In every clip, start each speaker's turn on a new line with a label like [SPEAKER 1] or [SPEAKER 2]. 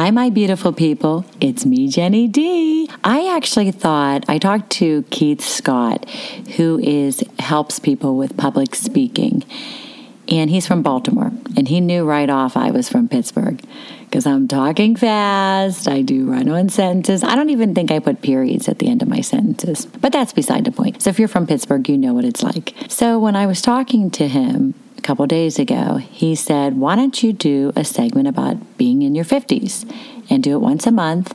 [SPEAKER 1] Hi, my beautiful people. It's me, Jenny D. I actually thought I talked to Keith Scott, who is helps people with public speaking, and he's from Baltimore. And he knew right off I was from Pittsburgh because I'm talking fast. I do run on sentences. I don't even think I put periods at the end of my sentences, but that's beside the point. So if you're from Pittsburgh, you know what it's like. So when I was talking to him, a couple days ago, he said, Why don't you do a segment about being in your 50s and do it once a month?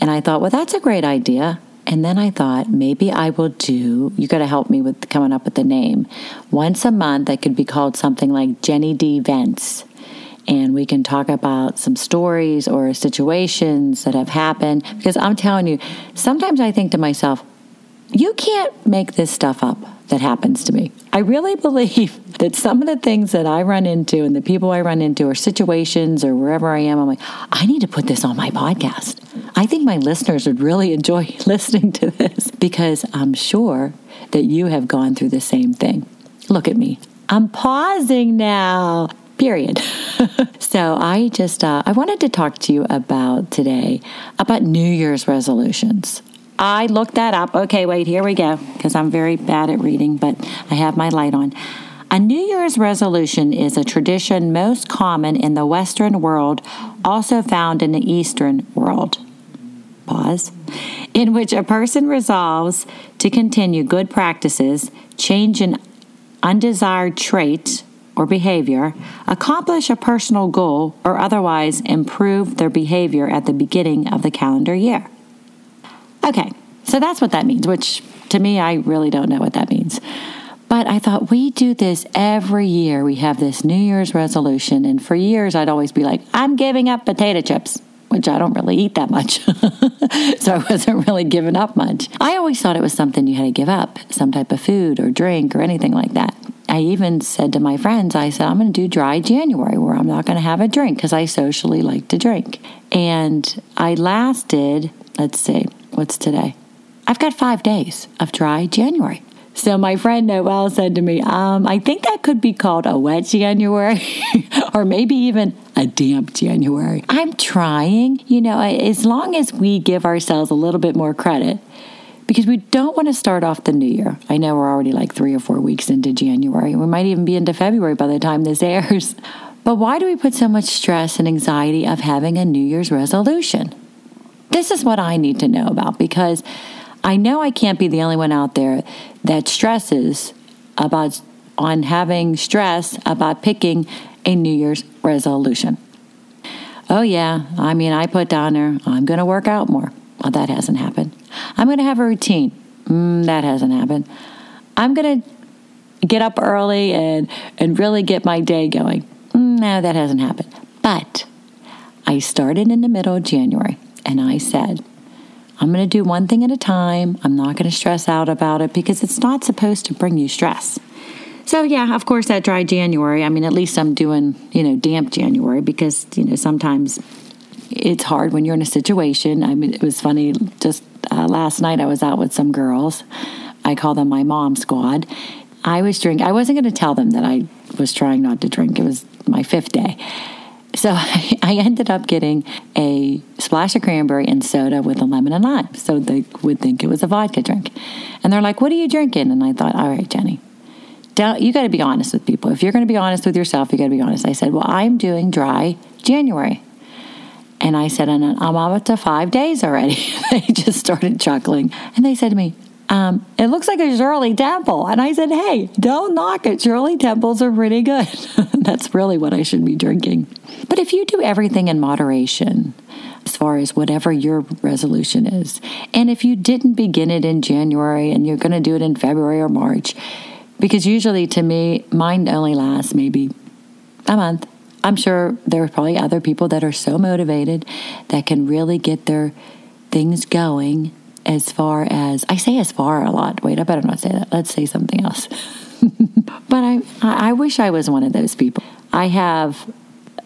[SPEAKER 1] And I thought, Well, that's a great idea. And then I thought, maybe I will do, you got to help me with coming up with the name. Once a month, that could be called something like Jenny D Vents. And we can talk about some stories or situations that have happened. Because I'm telling you, sometimes I think to myself, you can't make this stuff up that happens to me. I really believe that some of the things that I run into and the people I run into or situations or wherever I am, I'm like, I need to put this on my podcast. I think my listeners would really enjoy listening to this because I'm sure that you have gone through the same thing. Look at me. I'm pausing now. Period. so I just uh, I wanted to talk to you about today about New Year's resolutions. I looked that up. Okay, wait, here we go, because I'm very bad at reading, but I have my light on. A New Year's resolution is a tradition most common in the Western world, also found in the Eastern world. Pause. In which a person resolves to continue good practices, change an undesired trait or behavior, accomplish a personal goal, or otherwise improve their behavior at the beginning of the calendar year. Okay, so that's what that means, which to me, I really don't know what that means. But I thought we do this every year. We have this New Year's resolution. And for years, I'd always be like, I'm giving up potato chips, which I don't really eat that much. so I wasn't really giving up much. I always thought it was something you had to give up, some type of food or drink or anything like that. I even said to my friends, I said, I'm going to do dry January where I'm not going to have a drink because I socially like to drink. And I lasted, let's see, What's today? I've got five days of dry January. So my friend Noel said to me, um, I think that could be called a wet January or maybe even a damp January. I'm trying, you know, as long as we give ourselves a little bit more credit because we don't want to start off the new year. I know we're already like three or four weeks into January. We might even be into February by the time this airs. But why do we put so much stress and anxiety of having a New Year's resolution? This is what I need to know about because I know I can't be the only one out there that stresses about on having stress about picking a New Year's resolution. Oh yeah, I mean I put down there I'm going to work out more. Well, that hasn't happened. I'm going to have a routine. Mm, that hasn't happened. I'm going to get up early and and really get my day going. Mm, no, that hasn't happened. But I started in the middle of January. And I said, I'm going to do one thing at a time. I'm not going to stress out about it because it's not supposed to bring you stress. So, yeah, of course, that dry January, I mean, at least I'm doing, you know, damp January because, you know, sometimes it's hard when you're in a situation. I mean, it was funny just uh, last night I was out with some girls. I call them my mom squad. I was drinking. I wasn't going to tell them that I was trying not to drink. It was my fifth day. So I, ended up getting a splash of cranberry and soda with a lemon and lime. So they would think it was a vodka drink. And they're like, What are you drinking? And I thought, All right, Jenny, you got to be honest with people. If you're going to be honest with yourself, you got to be honest. I said, well, I'm doing dry January. And I said, and I'm up to five days already. they just started chuckling. And they said to me, um, it looks like a Shirley Temple. And I said, hey, don't knock it. Shirley Temples are pretty good. That's really what I should be drinking. But if you do everything in moderation, as far as whatever your resolution is, and if you didn't begin it in January and you're going to do it in February or March, because usually to me, mine only lasts maybe a month. I'm sure there are probably other people that are so motivated that can really get their things going as far as I say as far a lot. Wait, I better not say that. Let's say something else. but I I wish I was one of those people. I have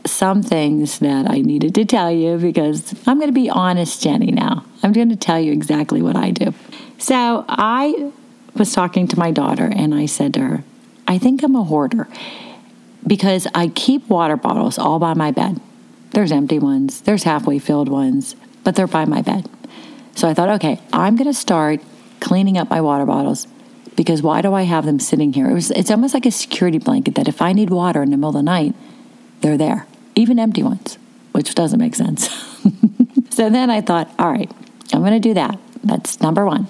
[SPEAKER 1] some things that I needed to tell you because I'm going to be honest, Jenny, now. I'm going to tell you exactly what I do. So I was talking to my daughter and I said to her, I think I'm a hoarder because I keep water bottles all by my bed. There's empty ones, there's halfway filled ones, but they're by my bed. So I thought, okay, I'm going to start cleaning up my water bottles because why do I have them sitting here? It was, it's almost like a security blanket that if I need water in the middle of the night, they're there, even empty ones, which doesn't make sense. so then I thought, all right, I'm going to do that. That's number one.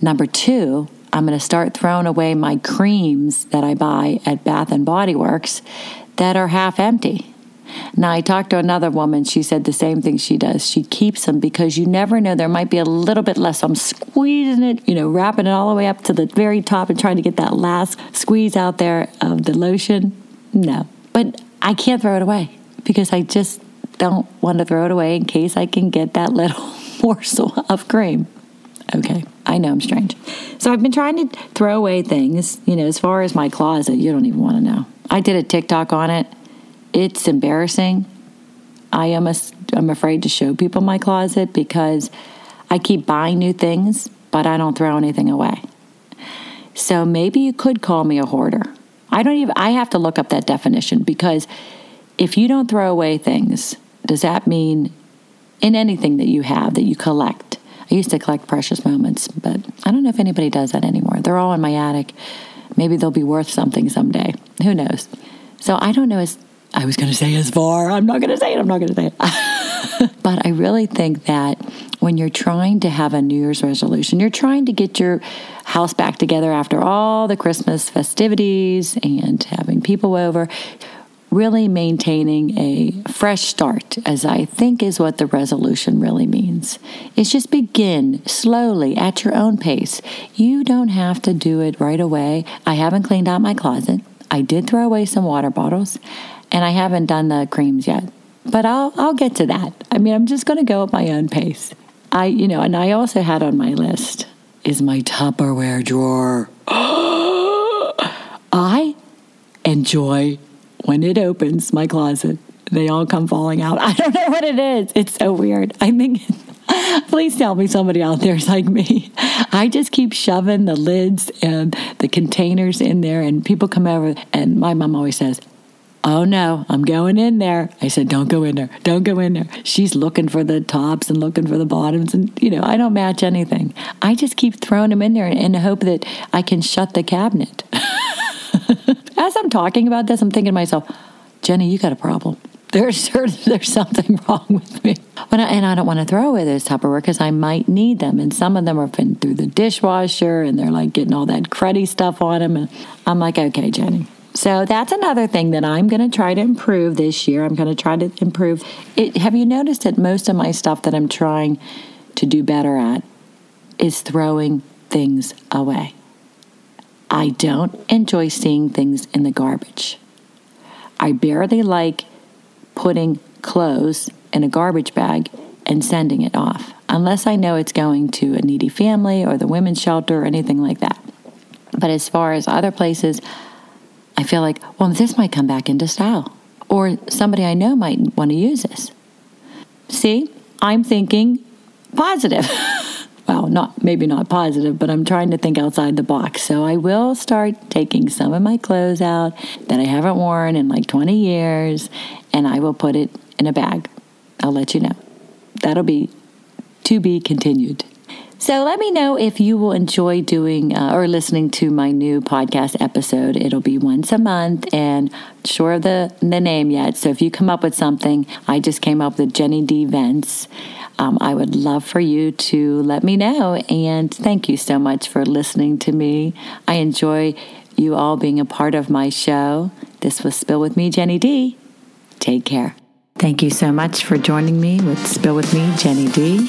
[SPEAKER 1] Number two, I'm going to start throwing away my creams that I buy at Bath and Body Works that are half empty. Now, I talked to another woman. She said the same thing she does. She keeps them because you never know. There might be a little bit less. I'm squeezing it, you know, wrapping it all the way up to the very top and trying to get that last squeeze out there of the lotion. No. But I can't throw it away because I just don't want to throw it away in case I can get that little morsel of cream. Okay, I know I'm strange. So I've been trying to throw away things, you know, as far as my closet, you don't even want to know. I did a TikTok on it it's embarrassing. I am a, I'm afraid to show people my closet because I keep buying new things, but I don't throw anything away. So maybe you could call me a hoarder. I don't even I have to look up that definition because if you don't throw away things, does that mean in anything that you have that you collect? I used to collect precious moments, but I don't know if anybody does that anymore. They're all in my attic. Maybe they'll be worth something someday. Who knows? So I don't know I was going to say as far. I'm not going to say it. I'm not going to say it. but I really think that when you're trying to have a New Year's resolution, you're trying to get your house back together after all the Christmas festivities and having people over, really maintaining a fresh start, as I think is what the resolution really means. It's just begin slowly at your own pace. You don't have to do it right away. I haven't cleaned out my closet. I did throw away some water bottles and I haven't done the creams yet. But I'll I'll get to that. I mean, I'm just going to go at my own pace. I, you know, and I also had on my list is my Tupperware drawer. I enjoy when it opens my closet. They all come falling out. I don't know what it is. It's so weird. I think Please tell me somebody out there is like me. I just keep shoving the lids and the containers in there, and people come over, and my mom always says, Oh no, I'm going in there. I said, Don't go in there. Don't go in there. She's looking for the tops and looking for the bottoms. And, you know, I don't match anything. I just keep throwing them in there in the hope that I can shut the cabinet. As I'm talking about this, I'm thinking to myself, Jenny, you got a problem. There's there's something wrong with me. I, and I don't want to throw away those Tupperware because I might need them. And some of them are been through the dishwasher and they're like getting all that cruddy stuff on them. And I'm like, okay, Jenny, so that's another thing that I'm going to try to improve this year. I'm going to try to improve it. Have you noticed that most of my stuff that I'm trying to do better at is throwing things away? I don't enjoy seeing things in the garbage. I barely like putting clothes in a garbage bag and sending it off, unless I know it's going to a needy family or the women's shelter or anything like that. But as far as other places, I feel like, well, this might come back into style, or somebody I know might want to use this. See, I'm thinking positive. well, not maybe not positive, but I'm trying to think outside the box. So I will start taking some of my clothes out that I haven't worn in like 20 years, and I will put it in a bag. I'll let you know. That'll be to be continued. So let me know if you will enjoy doing uh, or listening to my new podcast episode. It'll be once a month and sure of the, the name yet. So if you come up with something, I just came up with Jenny D. Vents. Um, I would love for you to let me know. And thank you so much for listening to me. I enjoy you all being a part of my show. This was Spill With Me, Jenny D. Take care. Thank you so much for joining me with Spill With Me, Jenny D.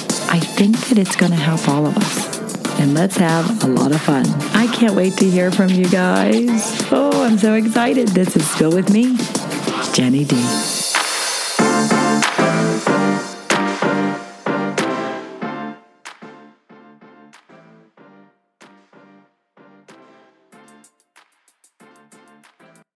[SPEAKER 1] I think that it's going to help all of us. And let's have a lot of fun. I can't wait to hear from you guys. Oh, I'm so excited. This is Spill With Me, Jenny D.